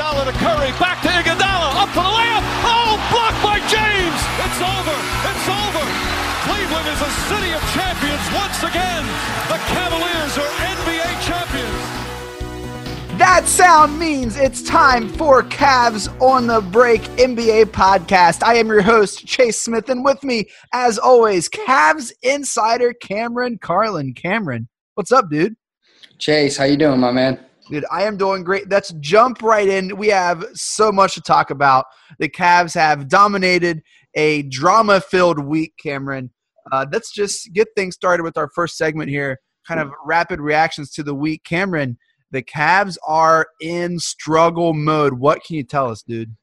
Iguodala to Curry, back to Iguodala, up for the layup. Oh, blocked by James. It's over. It's over. Cleveland is a city of champions once again. The Cavaliers are NBA champions. That sound means it's time for Cavs on the Break NBA podcast. I am your host, Chase Smith, and with me, as always, Cavs insider Cameron Carlin. Cameron, what's up, dude? Chase, how you doing, my man? Dude, I am doing great. Let's jump right in. We have so much to talk about. The Cavs have dominated a drama filled week, Cameron. Uh, let's just get things started with our first segment here kind of rapid reactions to the week. Cameron, the Cavs are in struggle mode. What can you tell us, dude?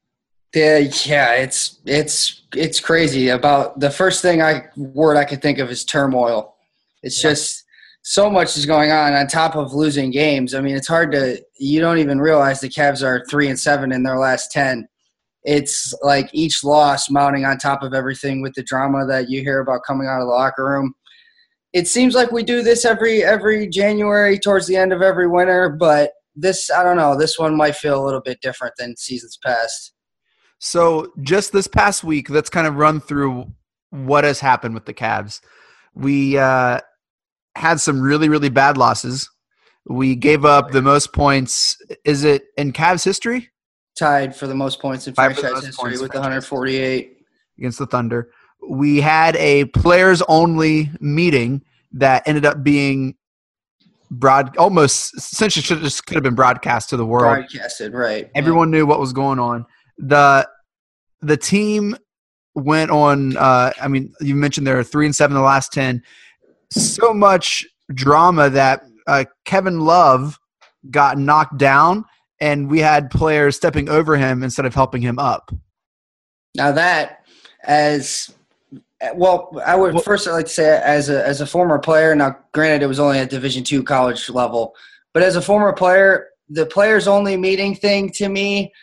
Yeah, yeah, it's it's it's crazy. About the first thing I word I could think of is turmoil. It's yeah. just so much is going on on top of losing games. I mean, it's hard to you don't even realize the Cavs are three and seven in their last ten. It's like each loss mounting on top of everything with the drama that you hear about coming out of the locker room. It seems like we do this every every January towards the end of every winter, but this I don't know. This one might feel a little bit different than seasons past. So just this past week, let's kind of run through what has happened with the Cavs. We uh, had some really really bad losses. We gave up the most points. Is it in Cavs history? Tied for the most points in franchise history with 148 against the Thunder. We had a players only meeting that ended up being broad almost essentially should have just could have been broadcast to the world. Broadcasted, right. Everyone yeah. knew what was going on. The the team went on uh I mean you mentioned there are three and seven in the last ten so much drama that uh, Kevin Love got knocked down, and we had players stepping over him instead of helping him up. Now that, as well, I would well, first like to say as a as a former player. Now, granted, it was only at Division two college level, but as a former player, the players only meeting thing to me,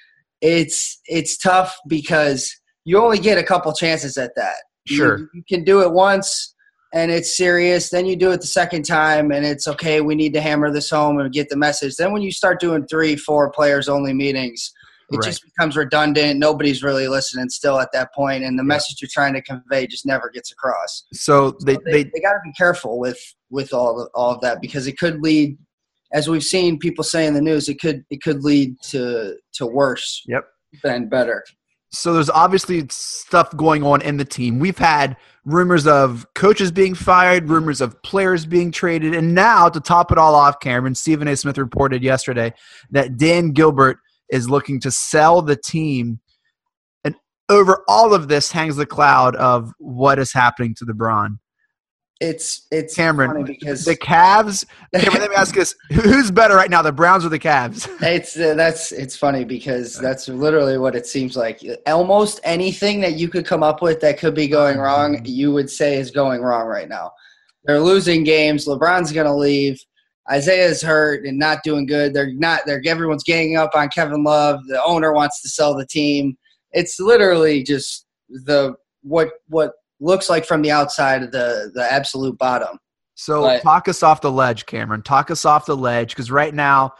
it's it's tough because you only get a couple chances at that. Sure, you, you can do it once and it's serious. Then you do it the second time and it's okay, we need to hammer this home and get the message. Then when you start doing three, four players only meetings, it right. just becomes redundant. Nobody's really listening still at that point, and the yeah. message you're trying to convey just never gets across. So they so they, they, they got to be careful with with all of, all of that because it could lead, as we've seen people say in the news, it could it could lead to to worse. Yep. Than better. So there's obviously stuff going on in the team. We've had rumors of coaches being fired, rumors of players being traded, and now to top it all off, Cameron Stephen A. Smith reported yesterday that Dan Gilbert is looking to sell the team. And over all of this hangs the cloud of what is happening to LeBron it's it's Cameron because the Cavs. Cameron, let me ask this: Who's better right now, the Browns or the Cavs? It's uh, that's it's funny because that's literally what it seems like. Almost anything that you could come up with that could be going wrong, you would say is going wrong right now. They're losing games. LeBron's going to leave. Isaiah's hurt and not doing good. They're not. They're everyone's ganging up on Kevin Love. The owner wants to sell the team. It's literally just the what what looks like from the outside of the the absolute bottom. So but, talk us off the ledge, Cameron. Talk us off the ledge because right now,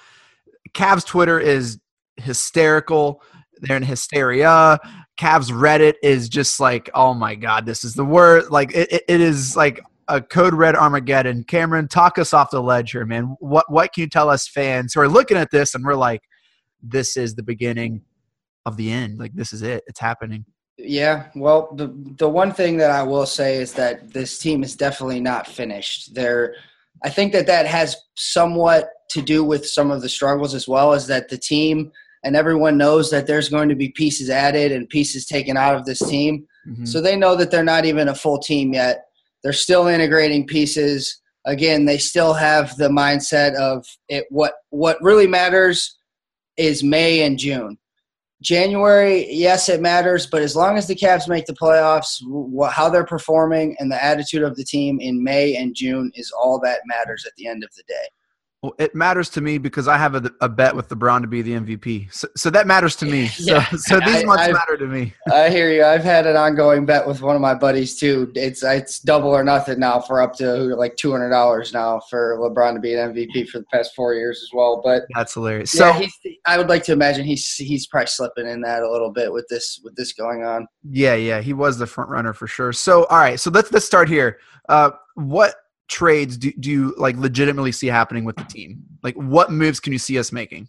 Cavs Twitter is hysterical. They're in hysteria. Cavs Reddit is just like, oh my god, this is the word. Like it, it is like a code red Armageddon. Cameron, talk us off the ledge here, man. What what can you tell us fans who are looking at this and we're like, this is the beginning of the end. Like this is it. It's happening. Yeah, well, the the one thing that I will say is that this team is definitely not finished. There, I think that that has somewhat to do with some of the struggles as well as that the team and everyone knows that there's going to be pieces added and pieces taken out of this team. Mm-hmm. So they know that they're not even a full team yet. They're still integrating pieces. Again, they still have the mindset of it. What what really matters is May and June January, yes, it matters, but as long as the Cavs make the playoffs, how they're performing and the attitude of the team in May and June is all that matters at the end of the day. Well, it matters to me because I have a, a bet with LeBron to be the MVP. So, so that matters to me. So, Yeah. so these I- months I- matter to me. I hear you. I've had an ongoing bet with one of my buddies too. It's it's double or nothing now for up to like two hundred dollars now for LeBron to be an MVP for the past four years as well. But That's hilarious. So yeah, I would like to imagine he's he's probably slipping in that a little bit with this with this going on. Yeah, yeah, he was the front runner for sure. So, all right, so let's let's start here. Uh, what trades do, do you like legitimately see happening with the team? Like, what moves can you see us making?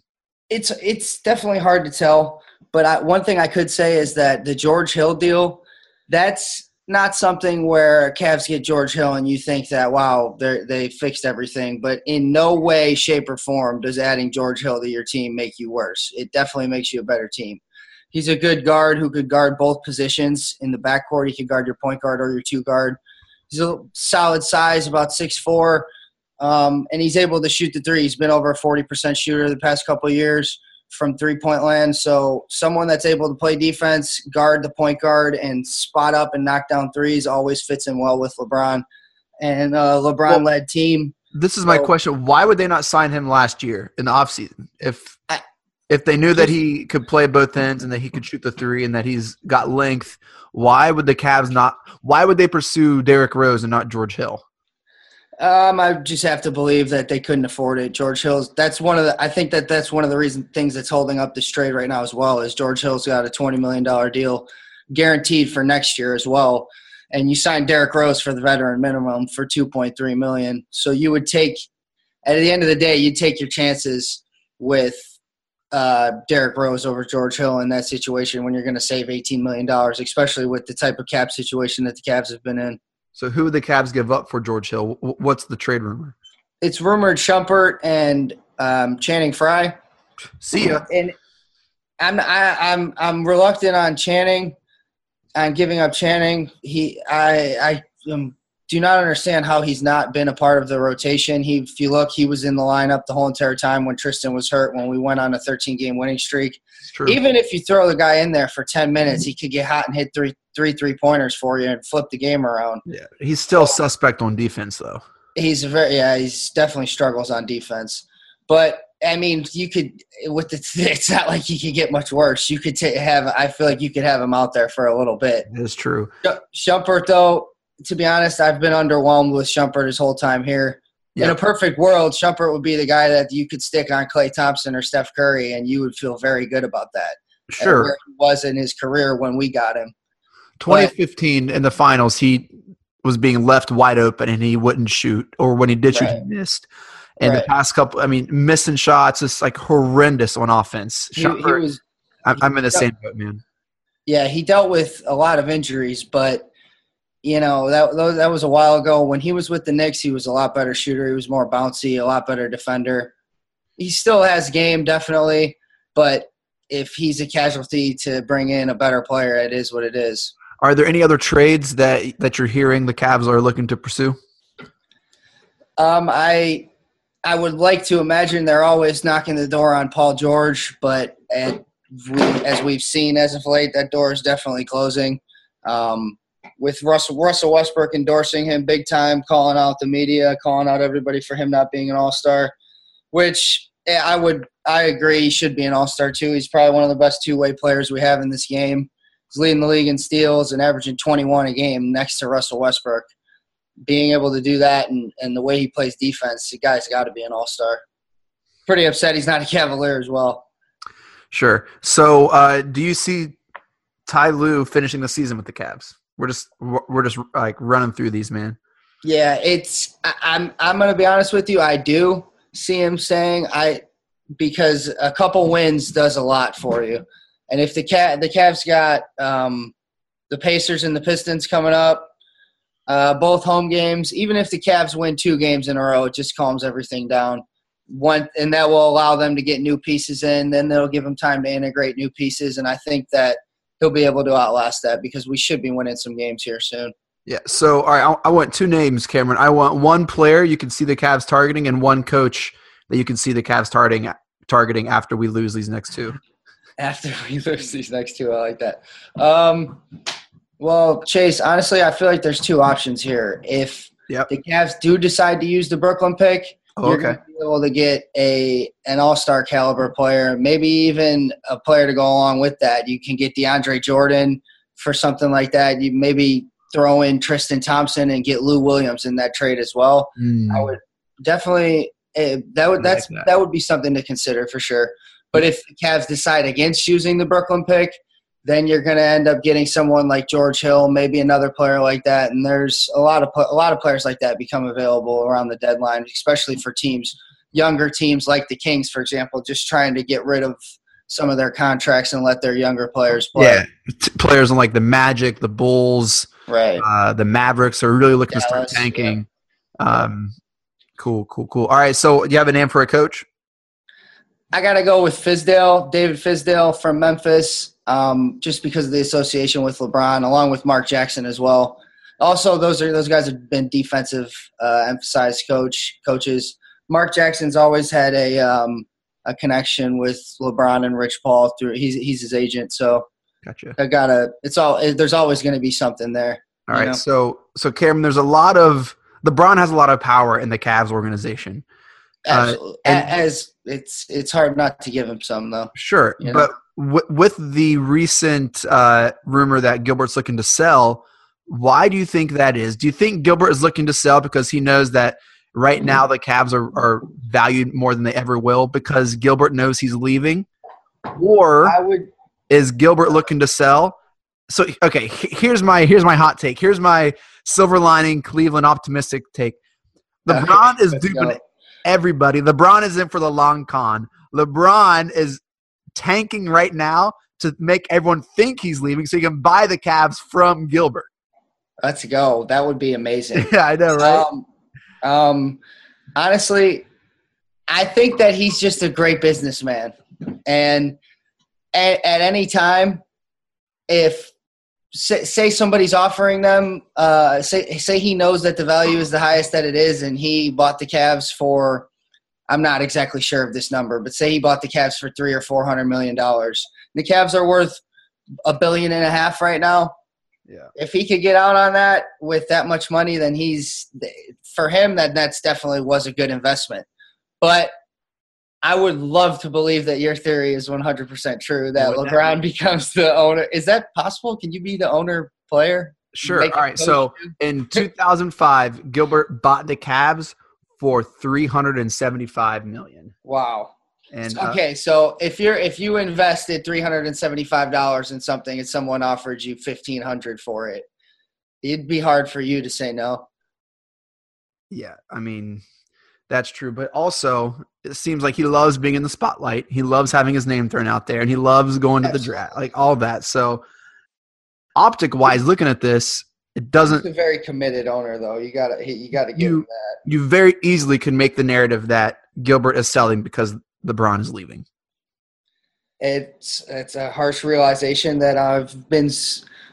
It's it's definitely hard to tell, but I, one thing I could say is that the George Hill deal, that's not something where Cavs get George Hill and you think that wow they they fixed everything, but in no way, shape, or form does adding George Hill to your team make you worse. It definitely makes you a better team. He's a good guard who could guard both positions in the backcourt. He could guard your point guard or your two guard. He's a solid size, about six four um, and he's able to shoot the three. He's been over a forty percent shooter the past couple of years from three point land. So someone that's able to play defense, guard the point guard, and spot up and knock down threes always fits in well with LeBron. And uh, LeBron led team. This is my question: Why would they not sign him last year in the offseason if I- if they knew that he could play both ends and that he could shoot the three and that he's got length? Why would the Cavs not? Why would they pursue Derrick Rose and not George Hill? Um, I just have to believe that they couldn't afford it. George Hill's. That's one of the. I think that that's one of the reason things that's holding up this trade right now as well. Is George Hill's got a twenty million dollar deal guaranteed for next year as well, and you signed Derrick Rose for the veteran minimum for two point three million. So you would take, at the end of the day, you'd take your chances with uh, Derrick Rose over George Hill in that situation when you're going to save eighteen million dollars, especially with the type of cap situation that the Cavs have been in. So who would the Cavs give up for George Hill? What's the trade rumor? it's rumored Shumpert and um, Channing Frye. See ya. And I'm I, I'm I'm reluctant on Channing, on giving up Channing. He I I um, do not understand how he's not been a part of the rotation. He, if you look, he was in the lineup the whole entire time when Tristan was hurt. When we went on a 13 game winning streak, true. even if you throw the guy in there for 10 minutes, he could get hot and hit three three three pointers for you and flip the game around. yeah, he's still suspect on defense though. He's very yeah. He's definitely struggles on defense, but I mean, you could with the. It's not like he could get much worse. You could ta have. I feel like you could have him out there for a little bit. It is true. Sh- Shumpert, though, to be honest, I've been underwhelmed with Shumpert his whole time here. In a perfect world, Shumpert would be the guy that you could stick on Klay Thompson or Steph Curry, and you would feel very good about that. Sure. where he was in his career when we got him. 2015 in the finals, he was being left wide open and he wouldn't shoot, or when he did shoot, Right. he missed. And the Right. past couple, I mean, missing shots is like horrendous on offense. He, he was I'm, I'm in the Yeah. same boat, man. Yeah, he dealt with a lot of injuries, but you know that that was a while ago. When he was with the Knicks, he was a lot better shooter. He was more bouncy, a lot better defender. He still has game, definitely, but if he's a casualty to bring in a better player, it is what it is. Are there any other trades that that you're hearing the Cavs are looking to pursue? Um, I I would like to imagine they're always knocking the door on Paul George, but at, as we've seen as of late, that door is definitely closing. Um, with Russell Russell Westbrook endorsing him big time, calling out the media, calling out everybody for him not being an All Star, which I would I agree he should be an All Star too. He's probably one of the best two way players we have in this game. He's leading the league in steals and averaging 21 a game next to Russell Westbrook being able to do that and, and the way he plays defense, the guy's got to be an all star. Pretty upset he's not a Cavalier as well. Sure. So, uh, do you see Ty Lue finishing the season with the Cavs? We're just we're just like running through these, man. Yeah, it's I, I'm I'm gonna be honest with you. I do see him saying I because a couple wins does a lot for you, and if the cat the Cavs got um, the Pacers and the Pistons coming up, uh, both home games. Even if the Cavs win two games in a row, it just calms everything down. One and that will allow them to get new pieces in. Then they'll give them time to integrate new pieces, and I think that he'll be able to outlast that because we should be winning some games here soon. Yeah. So, all right, I, I want two names, Cameron. I want one player you can see the Cavs targeting, and one coach that you can see the Cavs targeting targeting after we lose these next two. after we lose these next two. I like that. Um, well, Chase, honestly, I feel like there's two options here. If Yep. the Cavs do decide to use the Brooklyn pick, Oh, you're okay. going to be able to get a an all star caliber player, maybe even a player to go along with that. You can get DeAndre Jordan for something like that. You maybe throw in Tristan Thompson and get Lou Williams in that trade as well. Mm. I would definitely eh, that would I like that's that. that. would be something to consider for sure. But if the Cavs decide against using the Brooklyn pick, then you're going to end up getting someone like George Hill, maybe another player like that. And there's a lot of a lot of players like that become available around the deadline, especially for teams younger teams like the Kings, for example, just trying to get rid of some of their contracts and let their younger players play. Yeah, T- players on like the Magic, the Bulls, Right. uh, the Mavericks are really looking to start Dallas, tanking. Um, cool, cool, cool. All right, so do you have a name for a coach? I got to go with Fizdale, David Fizdale from Memphis, um, just because of the association with LeBron, along with Mark Jackson as well. Also, those are those guys have been defensive uh, emphasized coach coaches. Mark Jackson's always had a um, a connection with LeBron and Rich Paul through he's he's his agent, so Gotcha. I gotta. It's all there's always going to be something there. All right, know? so so Cameron, there's a lot of LeBron has a lot of power in the Cavs organization. Uh, Absolutely. And- As it's it's hard not to give him some though. Sure, You know? but w- with the recent uh, rumor that Gilbert's looking to sell, why do you think that is? Do you think Gilbert is looking to sell because he knows that right now the Cavs are, are valued more than they ever will because Gilbert knows he's leaving, or would. is Gilbert looking to sell? So okay, here's my here's my hot take. Here's my silver lining Cleveland optimistic take. LeBron is Let's duping go. everybody. LeBron is in for the long con. LeBron is tanking right now to make everyone think he's leaving so he can buy the Cavs from Gilbert. Let's go. That would be amazing. Yeah, I know, right? Um, um, honestly, I think that he's just a great businessman, and at, at any time, if say, say somebody's offering them, uh, say say he knows that the value is the highest that it is, and he bought the Cavs for, I'm not exactly sure of this number, but say he bought the Cavs for three or four hundred million dollars. The Cavs are worth a billion and a half right now yeah. if he could get out on that with that much money, then he's for him that that's definitely was a good investment. But I would love to believe that your theory is 100% true that Would that LeBron becomes the owner. Is that possible? Can you be the owner player? Sure. All right. So in 2005, Gilbert bought the Cavs for 375 million. wow. And uh, okay, so if you're if you invested three hundred and seventy five dollars in something and someone offered you fifteen hundred for it, it'd be hard for you to say no. Yeah, I mean, that's true. But also, it seems like he loves being in the spotlight. He loves having his name thrown out there, and he loves going to the draft, like all that. So, optic wise, looking at this, it doesn't. He's a very committed owner, though. You gotta you gotta give You- that. You very easily can make the narrative that Gilbert is selling because LeBron is leaving. it's it's a harsh realization that I've been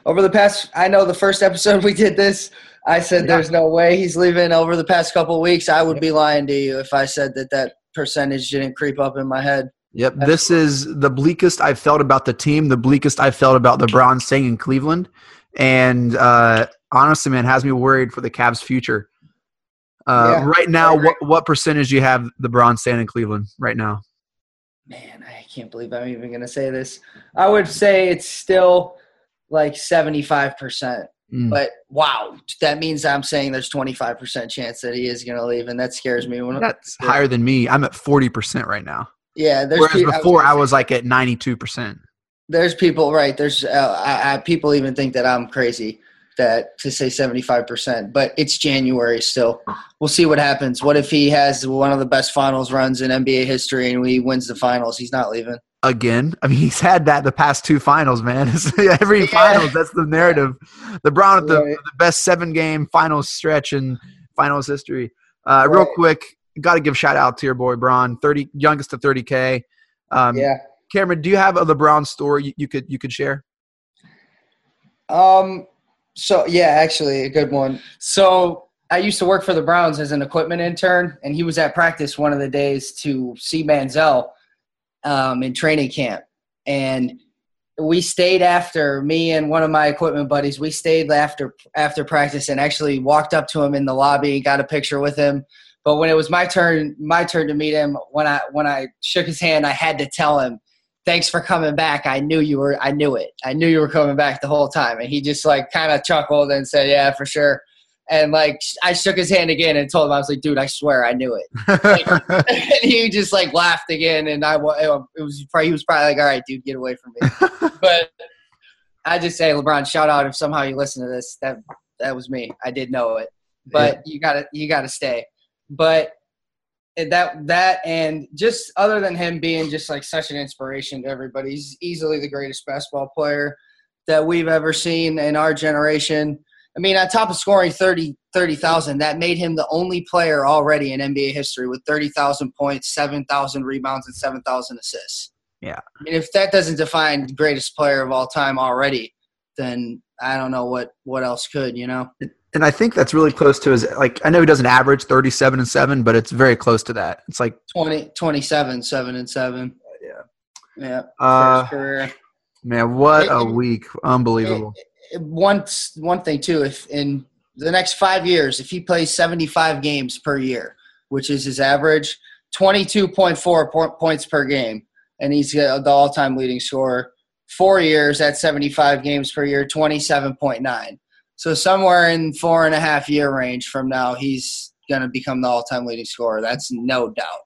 over the past. I know the first episode we did this. I said Yeah. there's no way he's leaving. Over the past couple weeks, I would be lying to you if I said that that percentage didn't creep up in my head. Yep, this is the bleakest I've felt about the team, the bleakest I've felt about LeBron staying in Cleveland, and uh, honestly, man, has me worried for the Cavs' future. Uh, Yeah, right I now, agree. what what percentage do you have LeBron staying in Cleveland right now? Man, I can't believe I'm even gonna say this. I would say it's still like 75 percent. Mm. But wow, that means I'm saying there's 25 percent chance that he is gonna leave, and that scares me. When, That's higher than me. I'm at forty percent right now, yeah, there's whereas pe- before I gonna say- was like at ninety two percent. There's people, right? There's uh, I, I, people even think that I'm crazy that to say 75%, but it's January still. We'll see what happens. What if he has one of the best finals runs in NBA history and he wins the finals? He's not leaving. Again, I mean, he's had that the past two finals, man. Every Yeah. finals, that's the narrative. LeBron at the, Right. the best seven game finals stretch in finals history. Uh, Real quick, got to give shout out to your boy Bron, thirty youngest to thirty k. Um, yeah. Cameron, do you have a LeBron story you, you could you could share? Um. So yeah, actually, a good one. So I used to work for the Browns as an equipment intern, and he was at practice one of the days to see Manziel um, in training camp, and we stayed after me and one of my equipment buddies. We stayed after after practice and actually walked up to him in the lobby, got a picture with him. But when it was my turn, my turn to meet him, when I when I shook his hand, I had to tell him, "Thanks for coming back. I knew you were. I knew it. I knew you were coming back the whole time." And he just like kind of chuckled and said, "Yeah, for sure." And like I shook his hand again and told him I was like, "Dude, I swear I knew it." Like, and he just like laughed again, and I it was probably, he was probably like, "All right, dude, get away from me." but I just say, LeBron, shout out if somehow you listen to this. That that was me. I did know it, but yeah. you gotta you gotta stay. But that that and just other than him being just like such an inspiration to everybody, he's easily the greatest basketball player that we've ever seen in our generation. I mean, on top of scoring 30 30,000, that made him the only player already in NBA history with 30,000 points, 7,000 rebounds, and 7,000 assists. Yeah. I mean, if that doesn't define greatest player of all time already, then I don't know what what else could, you know. And I think that's really close to his like I know he doesn't average 37 and 7, but it's very close to that. It's like 20 27 7 and 7. Yeah. Yeah. Uh, man, what a week. Unbelievable. It, it, one one thing too, if in the next 5 years if he plays 75 games per year, which is his average, 22.4 points per game and he's the all-time leading scorer four years at 75 games per year, 27.9. So somewhere in four and a half year range from now, he's going to become the all-time leading scorer. That's no doubt.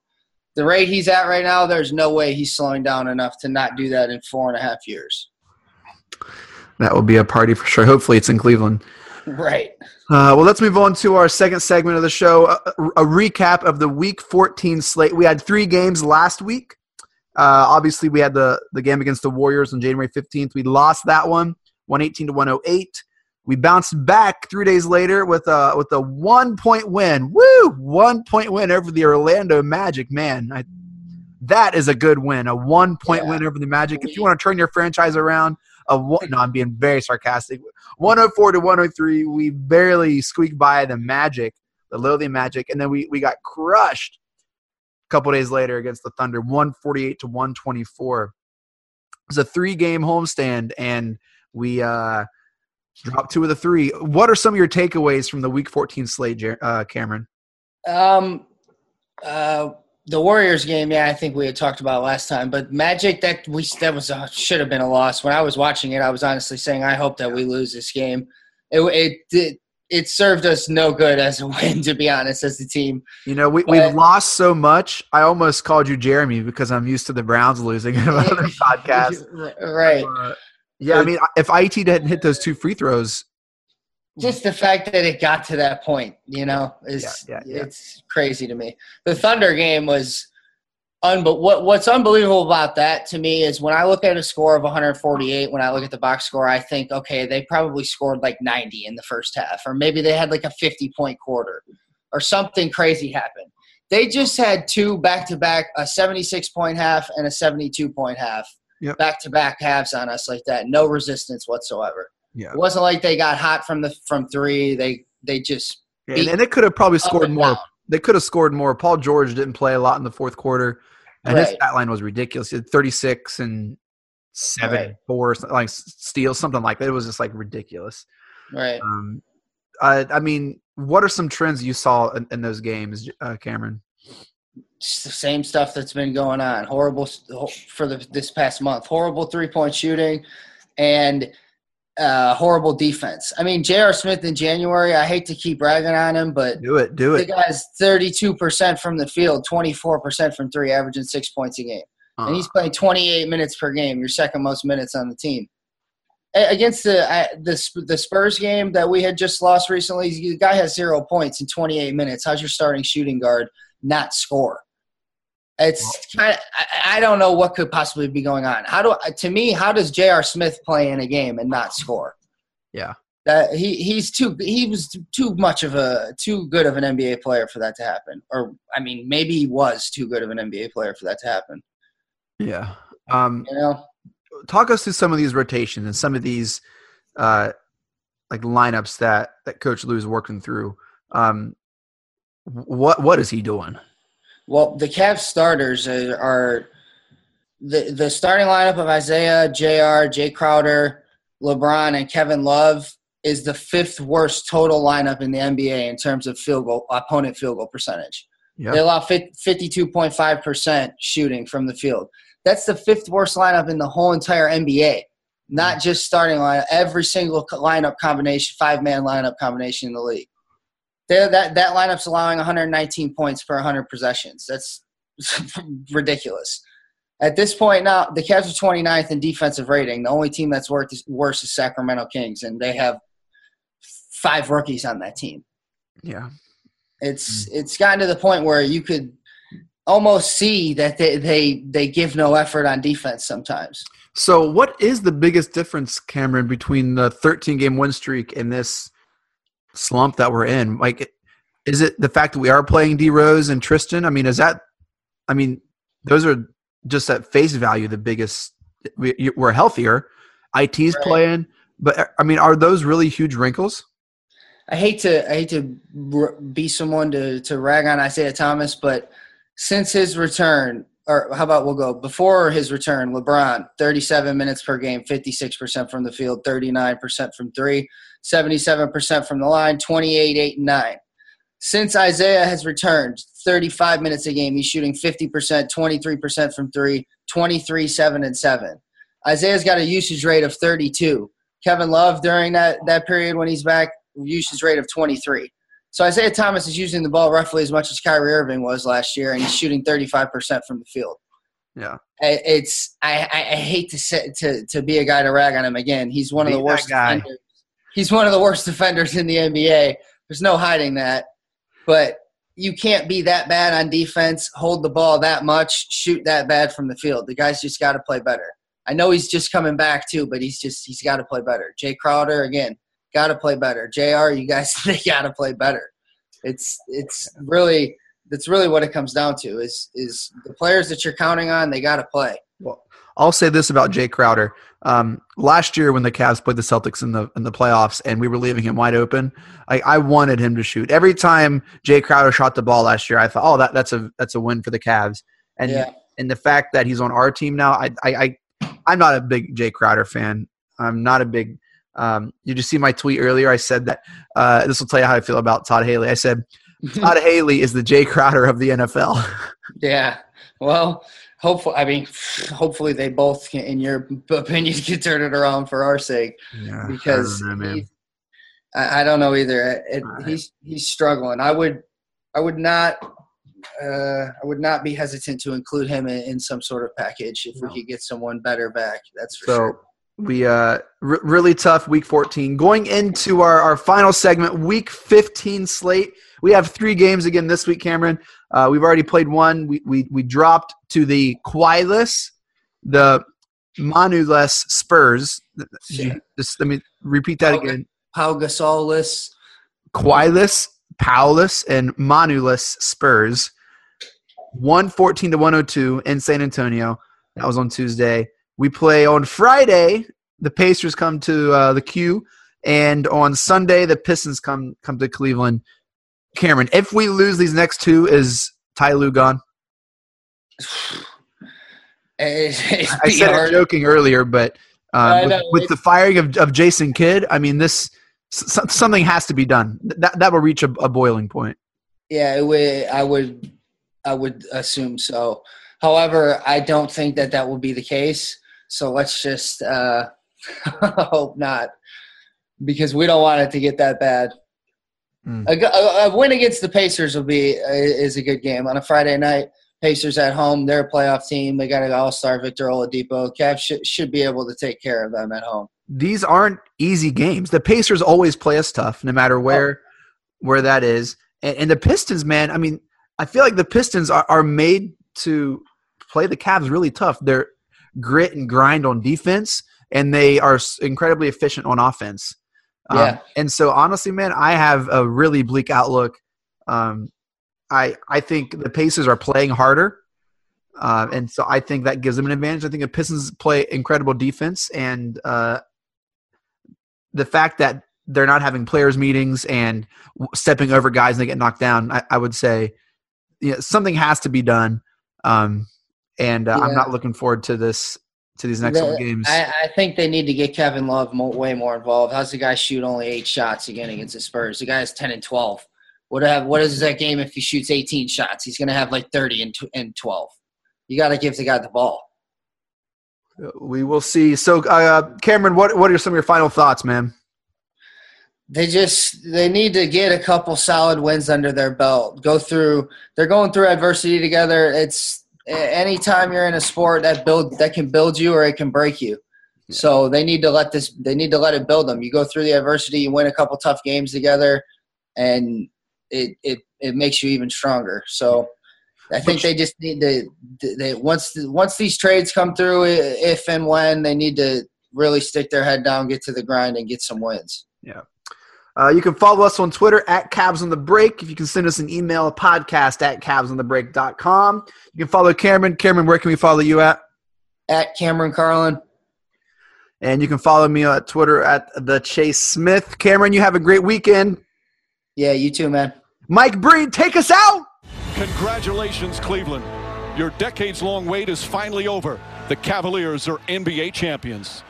The rate he's at right now, there's no way he's slowing down enough to not do that in four and a half years. That will be a party for sure. Hopefully, it's in Cleveland. Right. Uh, well, let's move on to our second segment of the show a, a recap of the Week 14 slate. We had three games last week. Uh, obviously, we had the, the game against the Warriors on January 15th. We lost that one, 118 to 108. We bounced back three days later with a with a one point win. Woo! One point win over the Orlando Magic. Man, I, that is a good win. A one point yeah. win over the Magic. If you want to turn your franchise around, a one, no, I'm being very sarcastic. 104 to 103. We barely squeaked by the Magic, the lowly Magic, and then we we got crushed a couple days later against the Thunder, 148 to 124. It was a three game homestand, and we uh, dropped two of the three. What are some of your takeaways from the Week 14 slate, uh, Cameron? Um, uh, the Warriors game, yeah, I think we had talked about last time. But Magic, that we that was a, should have been a loss. When I was watching it, I was honestly saying, I hope that we lose this game. It, it did it served us no good as a win, to be honest, as a team. You know, we, we've lost so much. I almost called you Jeremy because I'm used to the Browns losing in other podcasts. Right. Uh, yeah, I mean, if it didn't hit those two free throws, just the fact that it got to that point, you know, is yeah, yeah, yeah. it's crazy to me. The Thunder game was Unbe- what what's unbelievable about that to me is when I look at a score of 148, when I look at the box score, I think, okay, they probably scored like 90 in the first half, or maybe they had like a 50 point quarter, or something crazy happened. They just had two back to back, a 76 point half and a 72 point half, back to back halves on us like that. No resistance whatsoever. Yeah. It wasn't like they got hot from the from three. They they just and, and they could have probably scored more. Down they could have scored more. Paul George didn't play a lot in the fourth quarter, and right. his stat line was ridiculous. He had 36 and seven, right. four, like steals, something like that. It was just like ridiculous. Right. Um, I, I mean, what are some trends you saw in, in those games, uh, Cameron? Same stuff that's been going on. Horrible for the this past month. Horrible three point shooting, and uh, horrible defense. I mean, J.R. Smith in January, I hate to keep ragging on him, but do it, do it. The guy's 32% from the field, 24% from three, averaging six points a game. Uh-huh. And he's uh-huh. playing 28 minutes per game, your second most minutes on the team. Against the, uh, the the Spurs game that we had just lost recently, the guy has zero points in 28 minutes. How's your starting shooting guard not score? It's kind of I, I don't know what could possibly be going on. How do to me? How does J.R. Smith play in a game and not score? Yeah, that he he's too he was too much of a too good of an NBA player for that to happen. Or I mean, maybe he was too good of an NBA player for that to happen. Yeah. Um, you know, talk us through some of these rotations and some of these uh, like lineups that that Coach Lue is working through. Um, what what is he doing? Well, the Cavs starters are, are the the starting lineup of Isaiah, J.R., Jay Crowder, LeBron, and Kevin Love is the fifth worst total lineup in the NBA in terms of field goal opponent field goal percentage. Yeah. They allow fifty-two point five percent shooting from the field. That's the fifth worst lineup in the whole entire NBA. Not mm. just starting lineup, every single lineup combination, five man lineup combination in the league. They're, that that lineup's allowing 119 points per 100 possessions. That's ridiculous. At this point now, the Cavs are 29th in defensive rating. The only team that's worse is, worse is Sacramento Kings, and they have five rookies on that team. Yeah. It's hmm. it's gotten to the point where you could almost see that they they, they give no effort on defense sometimes. So, what is the biggest difference, Cameron, between the 13 game win streak and this slump that we're in? Like, is it the fact that we are playing D Rose and Tristan? I mean, is that, I mean, those are just at face value the biggest. We, we're healthier. IT's Right. playing, but I mean, are those really huge wrinkles? I hate to I hate to be someone to to rag on Isaiah Thomas, but since his return, or how about we'll go before his return, LeBron, 37 minutes per game, 56% from the field, 39% from three, 77% from the line, 28, 8, and 9. Since Isaiah has returned, 35 minutes a game, he's shooting 50%, 23% from three, 23, 7, and 7. Isaiah's got a usage rate of 32. Kevin Love during that, that period when he's back, usage rate of 23. So Isaiah Thomas is using the ball roughly as much as Kyrie Irving was last year, and he's shooting 35% from the field. Yeah. It's I, I, hate to say, to to be a guy to rag on him again. He's one of the worst guy. defenders. He's one of the worst defenders in the NBA. There's no hiding that. But you can't be that bad on defense, hold the ball that much, shoot that bad from the field. The guy's just got to play better. I know he's just coming back too, but he's just he's got to play better. Jay Crowder again, got to play better. J.R. You guys they got to play better. It's it's really that's really what it comes down to is is the players that you're counting on they got to play. Well, I'll say this about Jay Crowder. Um, last year, when the Cavs played the Celtics in the in the playoffs, and we were leaving him wide open, I, I wanted him to shoot. Every time Jay Crowder shot the ball last year, I thought, "Oh, that, that's a that's a win for the Cavs." And Yeah. and the fact that he's on our team now, I I, I I'm not a big Jay Crowder fan. I'm not a big. Um, you just see my tweet earlier. I said that uh, this will tell you how I feel about Todd Haley. I said Todd Haley is the Jay Crowder of the NFL. Yeah. Well, hopefully, I mean, hopefully they both, can, in your opinion, can turn it around for our sake Yeah, because I don't know, he- I, I don't know either. It, right. He's he's struggling. I would I would not uh, I would not be hesitant to include him in, in some sort of package if No. we could get someone better back. That's for So sure. we uh r- really tough week 14. Going into our our final segment, week 15 slate. We have three games again this week, Cameron. Uh, we've already played one. We we we dropped to the Quiless, the Manuless Spurs. Yeah. Just let me repeat that Okay. again. Pau Gasolis. Quiless, Paulus, and Manuless Spurs. 114 to 102 in San Antonio. That was on Tuesday. We play on Friday. The Pacers come to uh, the Q, and on Sunday the Pistons come come to Cleveland. Cameron, if we lose these next two, is Ty Lue gone? It's, it's I said hard. it joking earlier, but um, with, with the firing of, of Jason Kidd, I mean this something has to be done. That that will reach a, a boiling point. Yeah, it would, I would, I would assume so. However, I don't think that that will be the case. So let's just uh, hope not, because we don't want it to get that bad. Mm. A, a, a win against the Pacers will be is a good game on a Friday night. Pacers at home, they're a playoff team. They got an All-Star Victor Oladipo. Cavs should, should be able to take care of them at home. these aren't easy games. The Pacers always play us tough, no matter where where that is. And, and the Pistons, man, I mean, I feel like the Pistons are, are made to play the Cavs really tough. They're grit and grind on defense, and they are incredibly efficient on offense. Um, Yeah. and so, honestly, man, I have a really bleak outlook. Um, I I think the Pacers are playing harder. Uh, and so I think that gives them an advantage. I think the Pistons play incredible defense, and uh, the fact that they're not having players meetings and stepping over guys and they get knocked down, I, I would say you know, something has to be done. Um, and uh, I'm not looking forward to this to these next couple The- games. I, I think they need to get Kevin Love mo way more involved. How's the guy shoot only eight shots again against the Spurs? The guy is ten and twelve. What have what is that game if he shoots 18 shots? He's going to have like 30 and, and 12. You got to give the guy the ball. Uh, we will see. So, uh, uh, Cameron, what what are some of your final thoughts, man? They just they need to get a couple solid wins under their belt. Go through. They're going through adversity together. It's anytime you're in a sport that build that can build you or it can break you. So they need to let this. They need to let it build them. You go through the adversity. You win a couple tough games together, and it it it makes you even stronger. So I think they just need to. They once once these trades come through, if and when they need to really stick their head down, get to the grind, and get some wins. Yeah. Uh, you can follow us on Twitter at Cavs on the Break. If you can send us an email, podcast at CavsOnTheBreak.com. You can follow Cameron. Cameron, where can we follow you at? At Cameron Carlin. And you can follow me on Twitter at the Chase Smith. Cameron, you have a great weekend. Yeah, you too, man. Mike Breen, take us out. Congratulations, Cleveland. Your decades long wait is finally over. The Cavaliers are NBA champions.